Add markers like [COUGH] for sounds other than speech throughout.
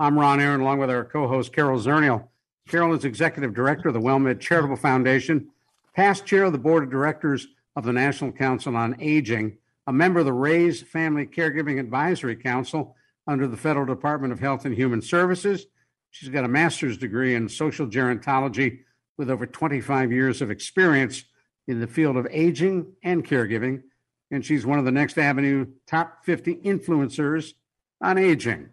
I'm Ron Aaron, along with our co host, Carol Zernial. Carol is Executive Director of the WellMed Charitable Foundation, past chair of the Board of Directors of the National Council on Aging, a member of the RAISE Family Caregiving Advisory Council under the Federal Department of Health and Human Services. She's got a master's degree in social gerontology with over 25 years of experience in the field of aging and caregiving. And she's one of the Next Avenue top 50 influencers on aging.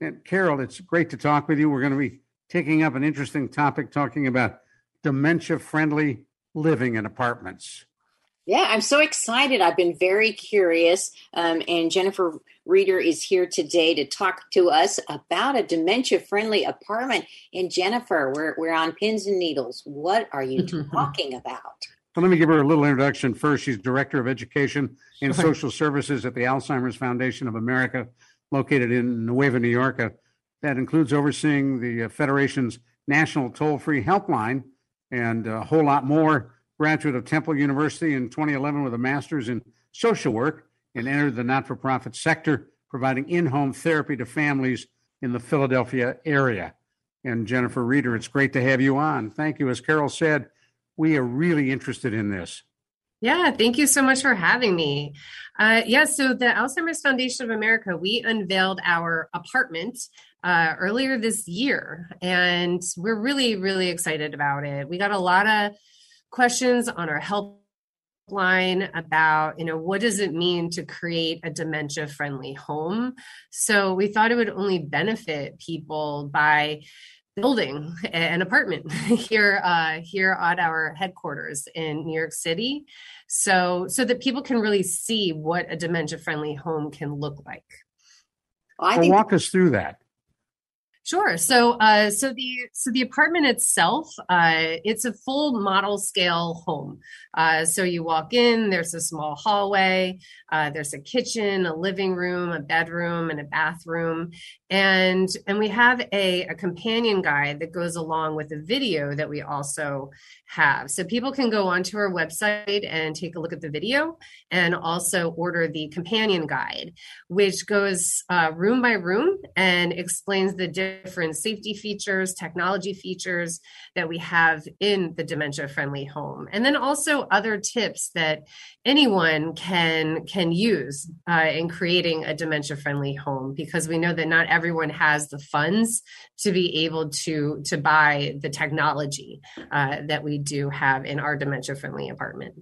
And Carol, it's great to talk with you. We're going to be taking up an interesting topic talking about dementia friendly living in apartments. Yeah, I'm so excited. I've been very curious. Um, and Jennifer Reeder is here today to talk to us about a dementia friendly apartment. And Jennifer, we're, we're on pins and needles. What are you [LAUGHS] talking about? Well, let me give her a little introduction first. She's Director of Education and Social Services at the Alzheimer's Foundation of America, located in Nueva, New York. That includes overseeing the uh, Federation's national toll free helpline and a whole lot more. Graduate of Temple University in 2011 with a master's in social work and entered the not for profit sector, providing in home therapy to families in the Philadelphia area. And Jennifer Reeder, it's great to have you on. Thank you. As Carol said, we are really interested in this. Yeah, thank you so much for having me. Uh, yeah, so the Alzheimer's Foundation of America, we unveiled our apartment uh, earlier this year, and we're really, really excited about it. We got a lot of questions on our helpline about, you know, what does it mean to create a dementia friendly home? So we thought it would only benefit people by building an apartment [LAUGHS] here uh, here at our headquarters in New York City, so so that people can really see what a dementia friendly home can look like. Well, I well, walk us through that. Sure. So, uh, so the so the apartment itself, uh, it's a full model scale home. Uh, so you walk in, there's a small hallway, uh, there's a kitchen, a living room, a bedroom, and a bathroom, and and we have a, a companion guide that goes along with a video that we also have. So people can go onto our website and take a look at the video, and also order the companion guide, which goes uh, room by room and explains the different safety features, technology features that we have in the dementia friendly home, and then also other tips that anyone can can use uh, in creating a dementia friendly home because we know that not everyone has the funds to be able to to buy the technology uh, that we do have in our dementia friendly apartment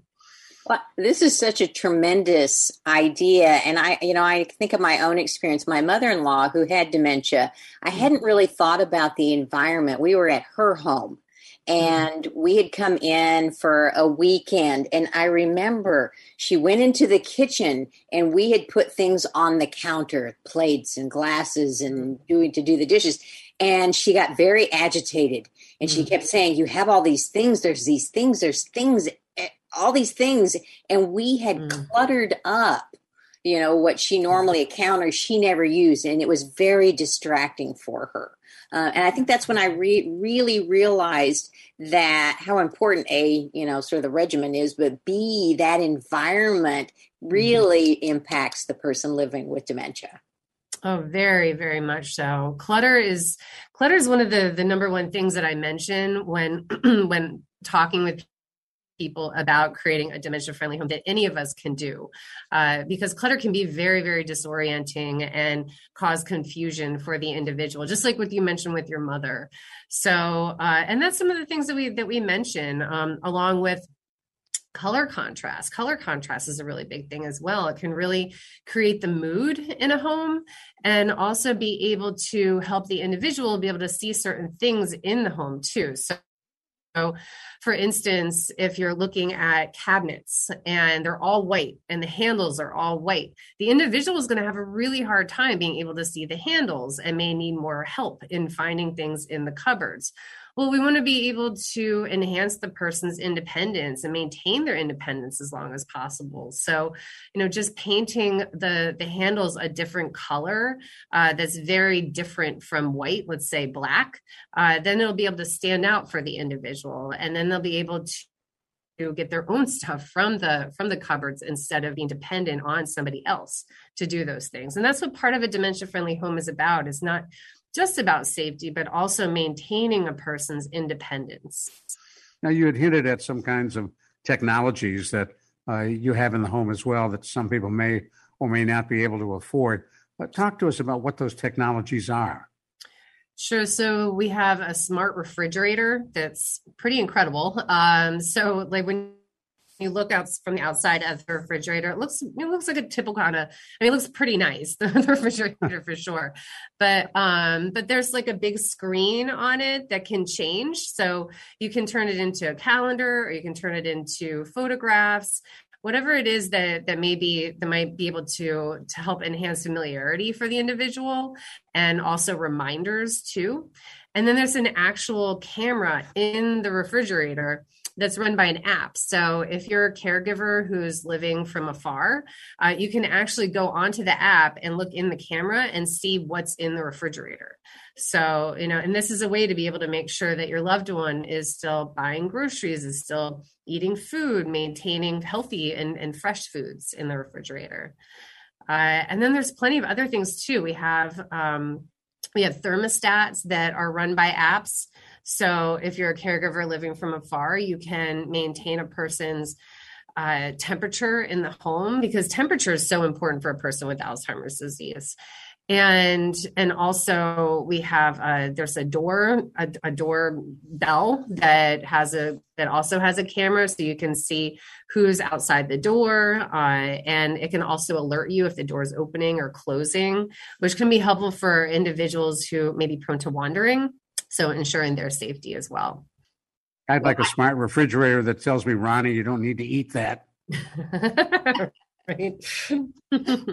well, this is such a tremendous idea. And I, you know, I think of my own experience. My mother in law, who had dementia, I hadn't really thought about the environment. We were at her home and we had come in for a weekend and i remember she went into the kitchen and we had put things on the counter plates and glasses and doing to do the dishes and she got very agitated and she mm. kept saying you have all these things there's these things there's things eh, all these things and we had mm. cluttered up you know what she normally encounters she never used and it was very distracting for her uh, and I think that's when I re- really realized that how important a you know sort of the regimen is, but b that environment mm-hmm. really mm-hmm. impacts the person living with dementia. Oh, very, very much so. Clutter is clutter is one of the the number one things that I mention when [CLEARS THROAT] when talking with people about creating a dementia friendly home that any of us can do uh, because clutter can be very very disorienting and cause confusion for the individual just like what you mentioned with your mother. So uh, and that's some of the things that we that we mention um, along with color contrast. Color contrast is a really big thing as well. It can really create the mood in a home and also be able to help the individual be able to see certain things in the home too. So So, for instance, if you're looking at cabinets and they're all white and the handles are all white, the individual is going to have a really hard time being able to see the handles and may need more help in finding things in the cupboards. Well, we want to be able to enhance the person's independence and maintain their independence as long as possible. So, you know, just painting the the handles a different color uh, that's very different from white, let's say black, uh, then it'll be able to stand out for the individual, and then they'll be able to to get their own stuff from the from the cupboards instead of being dependent on somebody else to do those things. And that's what part of a dementia friendly home is about. Is not just about safety, but also maintaining a person's independence. Now, you had hinted at some kinds of technologies that uh, you have in the home as well that some people may or may not be able to afford. But talk to us about what those technologies are. Sure. So we have a smart refrigerator that's pretty incredible. Um, so, like when you look out from the outside of the refrigerator, it looks it looks like a typical kind of. I mean, it looks pretty nice [LAUGHS] the, refrigerator for sure, but um, but there's like a big screen on it that can change. So you can turn it into a calendar, or you can turn it into photographs whatever it is that that maybe that might be able to to help enhance familiarity for the individual and also reminders too and then there's an actual camera in the refrigerator that's run by an app. So if you're a caregiver who's living from afar, uh, you can actually go onto the app and look in the camera and see what's in the refrigerator. So, you know, and this is a way to be able to make sure that your loved one is still buying groceries, is still eating food, maintaining healthy and, and fresh foods in the refrigerator. Uh, and then there's plenty of other things too. We have um, we have thermostats that are run by apps so if you're a caregiver living from afar, you can maintain a person's uh, temperature in the home because temperature is so important for a person with Alzheimer's disease. And and also we have a there's a door a, a door bell that has a that also has a camera so you can see who's outside the door uh, and it can also alert you if the door is opening or closing which can be helpful for individuals who may be prone to wandering so ensuring their safety as well. I'd like a smart refrigerator that tells me, Ronnie, you don't need to eat that. [LAUGHS] right. [LAUGHS]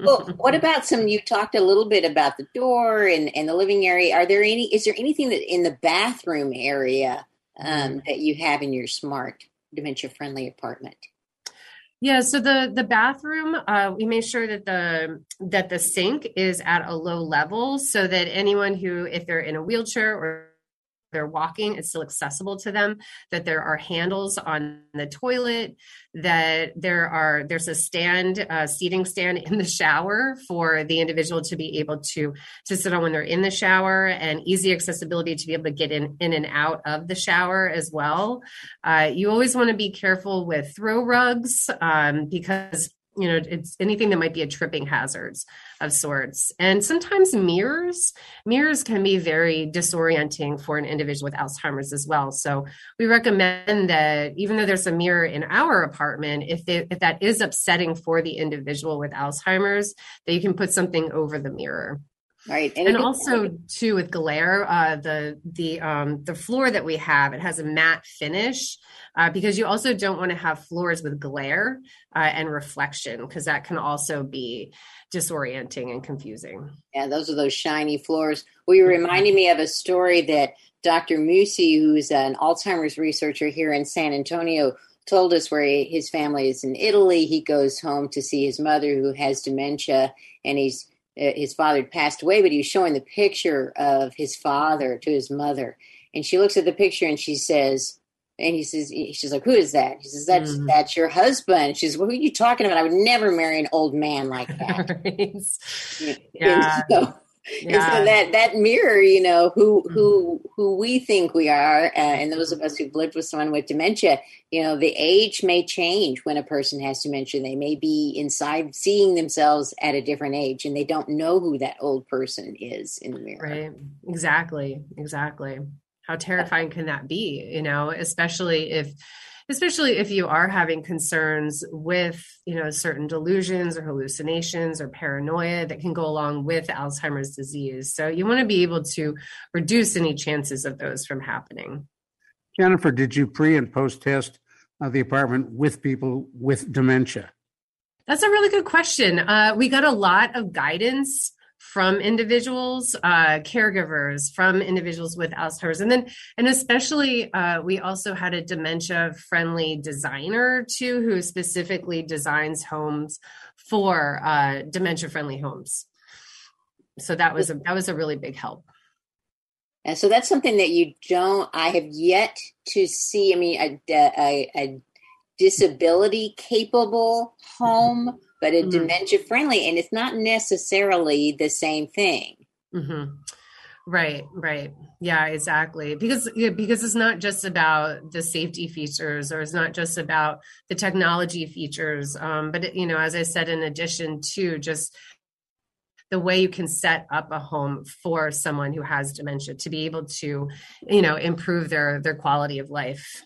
well, what about some? You talked a little bit about the door and, and the living area. Are there any? Is there anything that in the bathroom area um, that you have in your smart dementia friendly apartment? Yeah, so the the bathroom, uh, we make sure that the that the sink is at a low level so that anyone who, if they're in a wheelchair or they're walking it's still accessible to them that there are handles on the toilet that there are there's a stand uh, seating stand in the shower for the individual to be able to to sit on when they're in the shower and easy accessibility to be able to get in in and out of the shower as well. Uh, you always want to be careful with throw rugs um, because you know it's anything that might be a tripping hazards of sorts. And sometimes mirrors mirrors can be very disorienting for an individual with alzheimer's as well. So we recommend that even though there's a mirror in our apartment if, if that is upsetting for the individual with alzheimer's that you can put something over the mirror right and, and also too with glare uh, the the um, the floor that we have it has a matte finish uh, because you also don't want to have floors with glare uh, and reflection because that can also be disorienting and confusing. Yeah, those are those shiny floors. Well, you're reminding me of a story that Dr. Musi, who's an Alzheimer's researcher here in San Antonio, told us where he, his family is in Italy. He goes home to see his mother who has dementia, and he's his father had passed away, but he was showing the picture of his father to his mother, and she looks at the picture and she says, and he says, she's like, who is that? He says, that's mm. that's your husband. She's, what are you talking about? I would never marry an old man like [LAUGHS] that. [LAUGHS] yeah. So, yeah. so that that mirror, you know, who who who we think we are, uh, and those of us who've lived with someone with dementia, you know, the age may change when a person has dementia. They may be inside seeing themselves at a different age, and they don't know who that old person is in the mirror. Right. Exactly. Exactly how terrifying can that be you know especially if especially if you are having concerns with you know certain delusions or hallucinations or paranoia that can go along with alzheimer's disease so you want to be able to reduce any chances of those from happening Jennifer, did you pre and post test uh, the apartment with people with dementia? That's a really good question. Uh, we got a lot of guidance from individuals, uh, caregivers, from individuals with Alzheimer's, and then and especially uh, we also had a dementia friendly designer too, who specifically designs homes for uh, dementia friendly homes. So that was a, that was a really big help. And so that's something that you don't. I have yet to see. I mean, a, a, a disability capable home but a mm-hmm. dementia friendly and it's not necessarily the same thing. Mm-hmm. right right. Yeah exactly. Because because it's not just about the safety features or it's not just about the technology features um, but it, you know as i said in addition to just the way you can set up a home for someone who has dementia to be able to you know improve their their quality of life.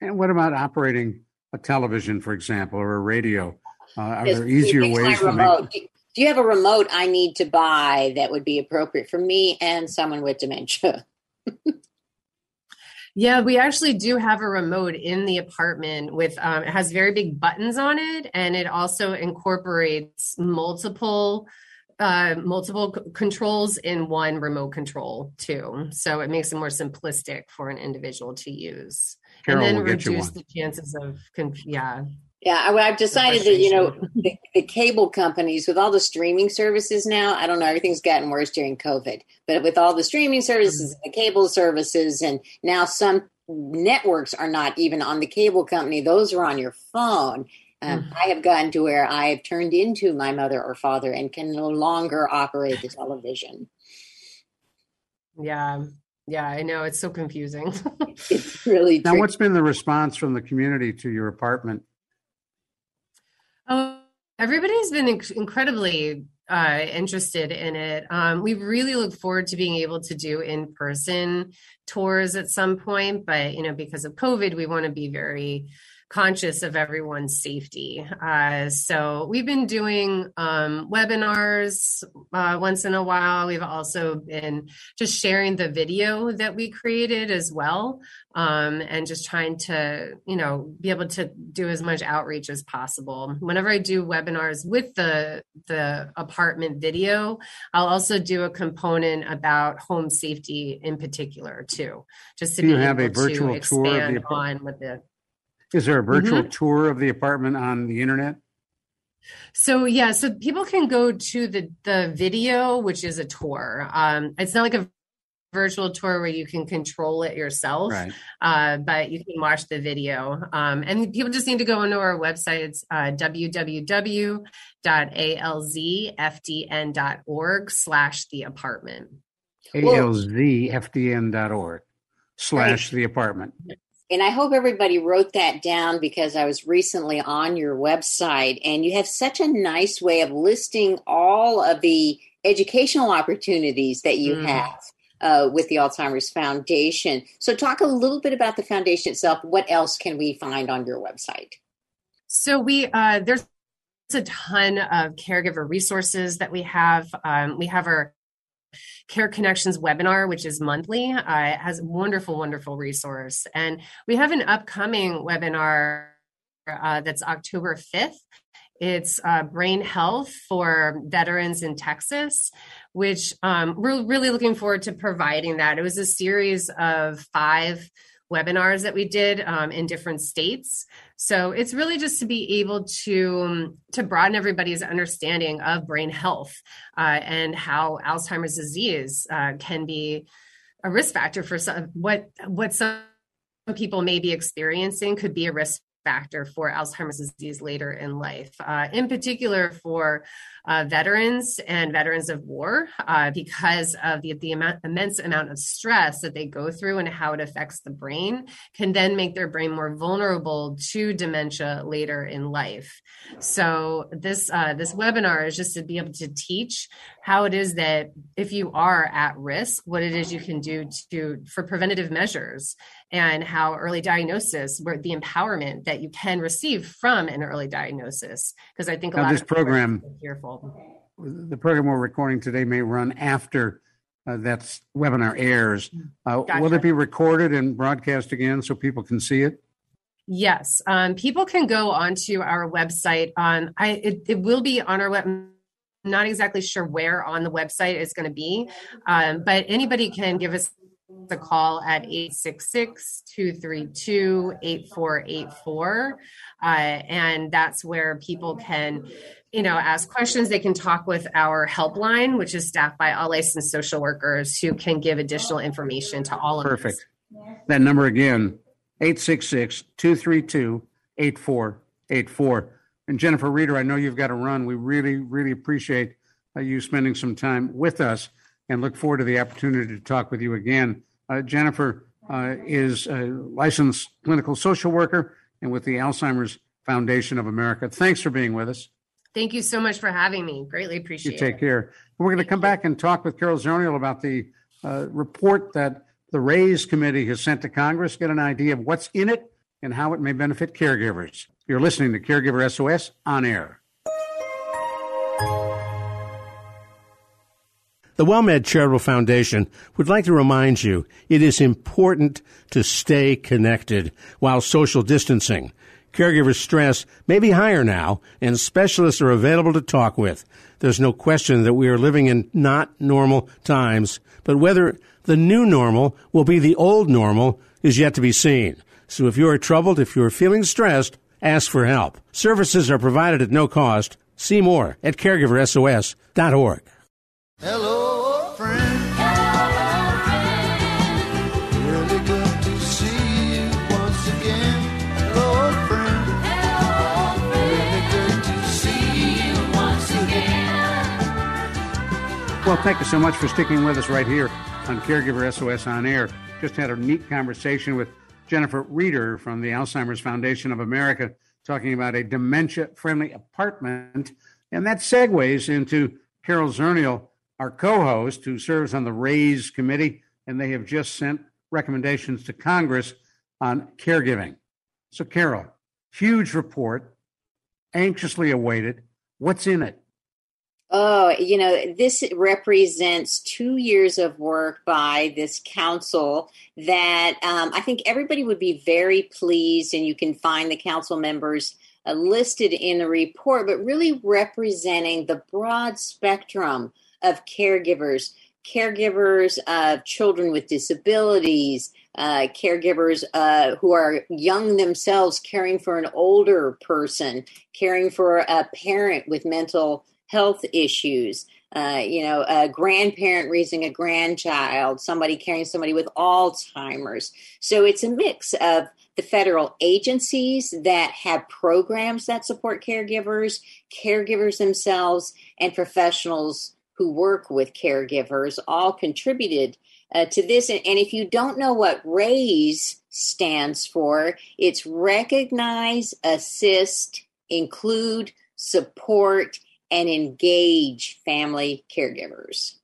And what about operating a television for example or a radio uh, are there easier ways to remote. make? Do you have a remote I need to buy that would be appropriate for me and someone with dementia? Yeah, we actually do have a remote in the apartment with um, it has very big buttons on it, and it also incorporates multiple uh, multiple c- controls in one remote control too. So it makes it more simplistic for an individual to use, Carol and then reduce the chances of conf- yeah yeah, I, have decided that you know the, the, cable companies with all the streaming services now. I don't know, everything's gotten worse during COVID, but with all the streaming services, mm-hmm. the cable services, and now some networks are not even on the cable company; those are on your phone. Um, mm-hmm. I have gotten to where I have turned into my mother or father and can no longer operate the television. Yeah, yeah, I know it's so confusing. [LAUGHS] it's really now. What's been the response from the community to your apartment? Oh, everybody's been inc- incredibly uh, interested in it. Um, we really look forward to being able to do in person tours at some point, but you know, because of COVID, we want to be very conscious of everyone's safety. Uh, so we've been doing um, webinars uh, once in a while. We've also been just sharing the video that we created as well, um, and just trying to, you know, be able to do as much outreach as possible. Whenever I do webinars with the the apartment video, I'll also do a component about home safety in particular too, just to do be you have able a virtual to expand tour on with the is there a virtual mm-hmm. tour of the apartment on the internet? So yeah, so people can go to the the video, which is a tour. Um, it's not like a virtual tour where you can control it yourself, right. uh, but you can watch the video. Um, and people just need to go onto our website. It's uh, www.alzfdn.org slash the apartment. alzfdn.org slash the apartment. And I hope everybody wrote that down because I was recently on your website and you have such a nice way of listing all of the educational opportunities that you mm. have. Uh, with the Alzheimer's Foundation. So, talk a little bit about the foundation itself. What else can we find on your website? So, we uh, there's a ton of caregiver resources that we have. Um, we have our Care Connections webinar, which is monthly. Uh, it has a wonderful, wonderful resource. And we have an upcoming webinar uh, that's October 5th. It's uh, brain health for veterans in Texas, which um, we're really looking forward to providing that. It was a series of five webinars that we did um, in different states. So it's really just to be able to um, to broaden everybody's understanding of brain health uh, and how Alzheimer's disease uh, can be a risk factor for some what what some people may be experiencing could be a risk factor for Alzheimer's disease later in life, uh, in particular for uh, veterans and veterans of war, uh, because of the, the amount, immense amount of stress that they go through and how it affects the brain, can then make their brain more vulnerable to dementia later in life. So this uh, this webinar is just to be able to teach how it is that if you are at risk, what it is you can do to for preventative measures and how early diagnosis, where the empowerment that you can receive from an early diagnosis. Because I think a now lot this of program fearful. The program we're recording today may run after uh, that webinar airs. Uh, Gotcha. Will it be recorded and broadcast again so people can see it? Yes, um, people can go onto our website. On I, it, it will be on our web. Not exactly sure where on the website it's going to be, um, but anybody can give us a call at 866-232-8484 uh, and that's where people can you know ask questions they can talk with our helpline which is staffed by all licensed social workers who can give additional information to all of us. Perfect. That number again, 866-232-8484. And Jennifer Reeder, I know you've got to run. We really, really appreciate uh, you spending some time with us and look forward to the opportunity to talk with you again. Uh, Jennifer uh, is a licensed clinical social worker and with the Alzheimer's Foundation of America. Thanks for being with us. Thank you so much for having me. Greatly appreciate it. You take it. care. We're going to come back and talk with Carol Zernial about the uh, report that the RAISE committee has sent to Congress, get an idea of what's in it and how it may benefit caregivers. You're listening to Caregiver SOS on air. The WellMed Charitable Foundation would like to remind you it is important to stay connected while social distancing. Caregiver stress may be higher now, and specialists are available to talk with. There's no question that we are living in not normal times, but whether the new normal will be the old normal is yet to be seen. So if you are troubled, if you are feeling stressed, ask for help. Services are provided at no cost. See more at caregiversos.org. Hello, friend. Really good to see you once again. Hello, friend. Really good to see you once again. Well, thank you so much for sticking with us right here on Caregiver SOS on air. Just had a neat conversation with Jennifer Reeder from the Alzheimer's Foundation of America talking about a dementia friendly apartment. And that segues into Carol Zernial, our co host, who serves on the RAISE committee, and they have just sent recommendations to Congress on caregiving. So, Carol, huge report, anxiously awaited. What's in it? Oh, you know, this represents two years of work by this council that um, I think everybody would be very pleased, and you can find the council members uh, listed in the report, but really representing the broad spectrum of caregivers, caregivers of children with disabilities, uh, caregivers uh, who are young themselves caring for an older person, caring for a parent with mental health issues, uh, you know, a grandparent raising a grandchild, somebody carrying somebody with Alzheimer's. So it's a mix of the federal agencies that have programs that support caregivers, caregivers themselves, and professionals who work with caregivers all contributed uh, to this. And, and if you don't know what RAISE stands for, it's recognize, assist, include, support, and engage family caregivers.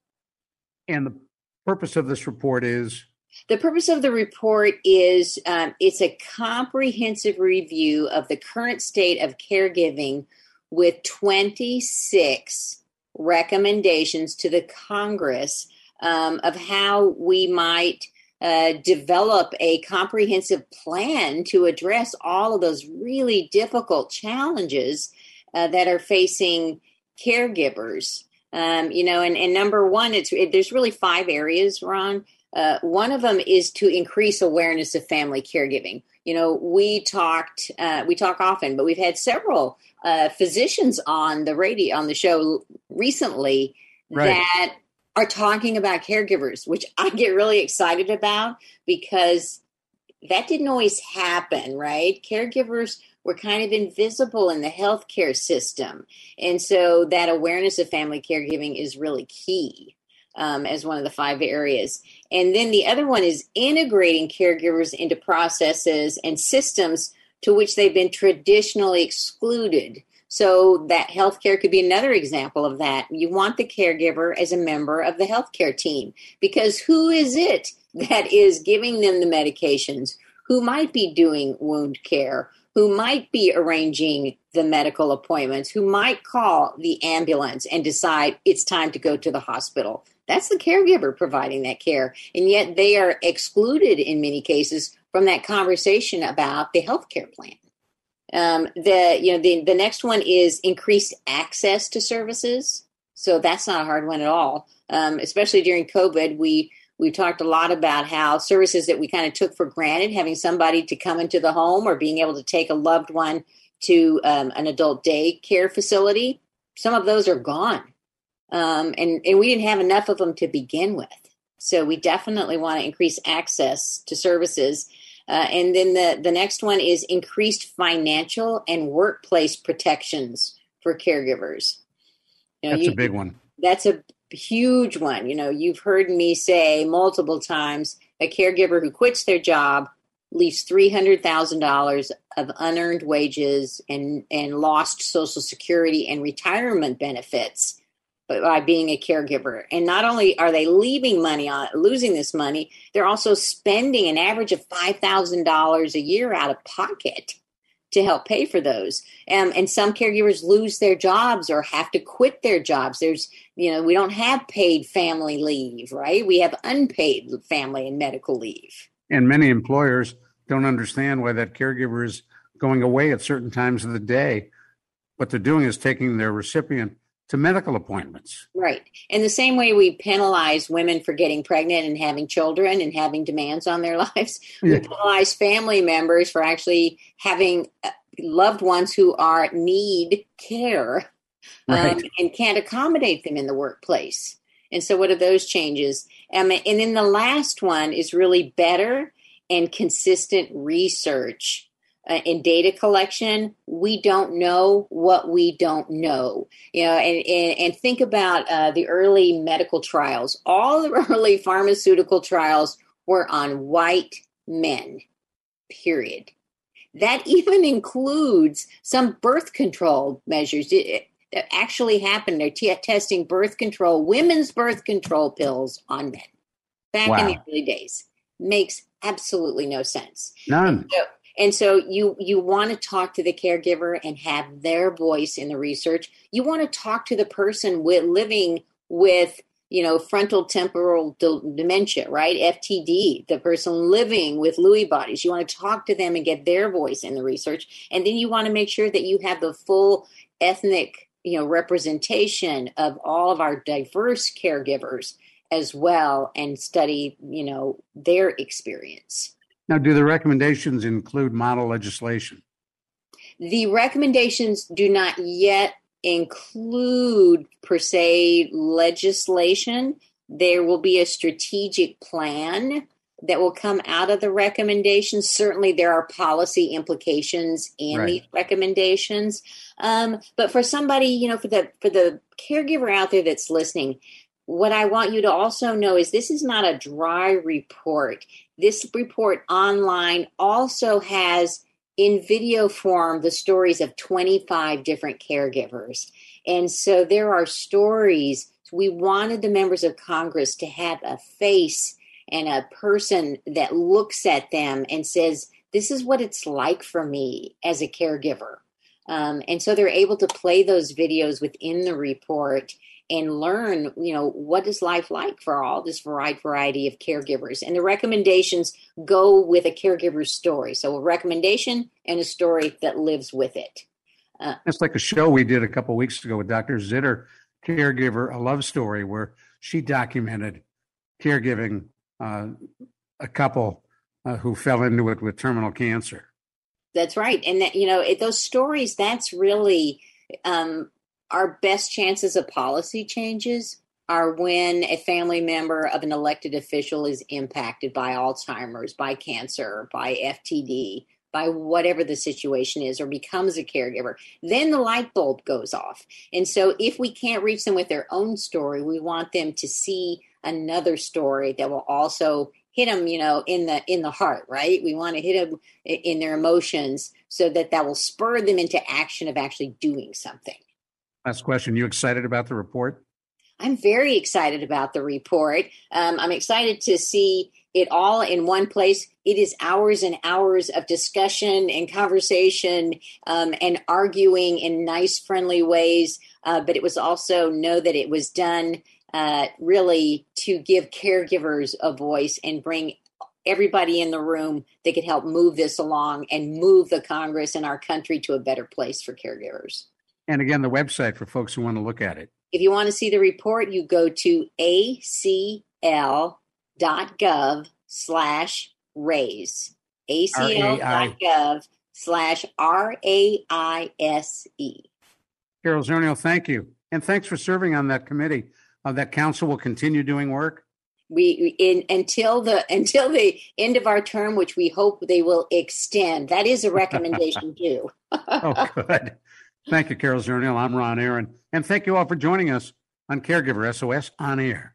And the purpose of this report is The purpose of the report is um, it's a comprehensive review of the current state of caregiving with 26 recommendations to the Congress um, of how we might uh, develop a comprehensive plan to address all of those really difficult challenges uh, that are facing caregivers. Um, you know, and, and number one, it's it, there's really five areas, Ron. Uh, one of them is to increase awareness of family caregiving. You know, we talked, uh, we talk often, but we've had several uh, physicians on the radio on the show recently Right. that are talking about caregivers, which I get really excited about because that didn't always happen, right? Caregivers were kind of invisible in the healthcare system. And so that awareness of family caregiving is really key um, as one of the five areas. And then the other one is integrating caregivers into processes and systems to which they've been traditionally excluded. So that healthcare could be another example of that. You want the caregiver as a member of the healthcare team because who is it that is giving them the medications? Who might be doing wound care? Who might be arranging the medical appointments? Who might call the ambulance and decide it's time to go to the hospital That's the caregiver providing that care. And yet they are excluded in many cases from that conversation about the health care plan. Um, the you know the the next one is increased access to services. So that's not a hard one at all. Um, especially during COVID, we we talked a lot about how services that we kind of took for granted, having somebody to come into the home or being able to take a loved one to um, an adult day care facility, some of those are gone. Um, and, and we didn't have enough of them to begin with. So we definitely want to increase access to services. Uh, and then the, the next one is increased financial and workplace protections for caregivers. You know, That's you- a big one. that's a huge one. You know, you've heard me say multiple times a caregiver who quits their job leaves $300,000 of unearned wages and, and lost Social Security and retirement benefits by- being a caregiver. And not only are they leaving money on losing this money, they're also spending an average of $5,000 a year out of pocket to help pay for those. Um, and some caregivers lose their jobs or have to quit their jobs. There's, you know, we don't have paid family leave, right? We have unpaid family and medical leave. And many employers don't understand why that caregiver is going away at certain times of the day. What they're doing is taking their recipient to medical appointments. Right. In the same way we penalize women for getting pregnant and having children and having demands on their [LAUGHS] lives, we penalize family members for actually having uh, loved ones who are need care um, and can't accommodate them in the workplace. And so, what are those changes? Um, and then the last one is really better and consistent research uh, and data collection. We don't know what we don't know. You know, and, and, and think about uh, the early medical trials. All the [LAUGHS] early pharmaceutical trials were on white men, period. That even includes some birth control measures that actually happened. They're t- testing birth control, women's birth control pills on men back in the early days. Makes absolutely no sense. None. So, and so you you want to talk to the caregiver and have their voice in the research. You want to talk to the person with living with you know frontal temporal dementia, right? FTD, the person living with Lewy bodies. You want to talk to them and get their voice in the research, and then you want to make sure that you have the full ethnic you know representation of all of our diverse caregivers as well and study you know their experience Now, do the recommendations include model legislation? the recommendations do not yet include per se legislation there will be a strategic plan that will come out of the recommendations certainly there are policy implications in Right. these recommendations um, but for somebody you know for the for the caregiver out there that's listening what i want you to also know is this is not a dry report this report online also has in video form the stories of 25 different caregivers. And so there are stories. We wanted the members of Congress to have a face and a person that looks at them and says, This is what it's like for me as a caregiver. Um, and so they're able to play those videos within the report and learn, you know, what is life like for all this wide variety of caregivers. And the recommendations go with a caregiver's story. So a recommendation and a story that lives with it. It's like a show we did a couple weeks ago with Dr. Zitter, caregiver, a love story, where she documented caregiving uh, a couple uh, who fell into it with terminal cancer. That's right. And that, you know, it, those stories, that's really um, our best chances of policy changes are when a family member of an elected official is impacted by Alzheimer's, by cancer, by FTD, by whatever the situation is, or becomes a caregiver. Then the light bulb goes off. And so if we can't reach them with their own story, we want them to see another story that will also hit them you know in the in the heart right we want to hit them in their emotions so that that will spur them into action of actually doing something Last question. You excited about the report? I'm very excited about the report. Um, I'm excited to see it all in one place. It is hours and hours of discussion and conversation um, and arguing in nice, friendly ways. Uh, but it was also know that it was done uh, really to give caregivers a voice and bring everybody in the room that could help move this along and move the Congress and our country to a better place for caregivers. And again, the website for folks who want to look at it. If you want to see the report, you go to acl.gov slash raise. acl.gov slash R-A-I-S-E. Carol Zernial, thank you. And thanks for serving on that committee. Uh, that council will continue doing work. we in until the until the end of our term which we hope they will extend that is a recommendation [LAUGHS] too Oh, good. Thank you, Carol Zernial. I'm Ron Aaron. And thank you all for joining us on Caregiver SOS On Air.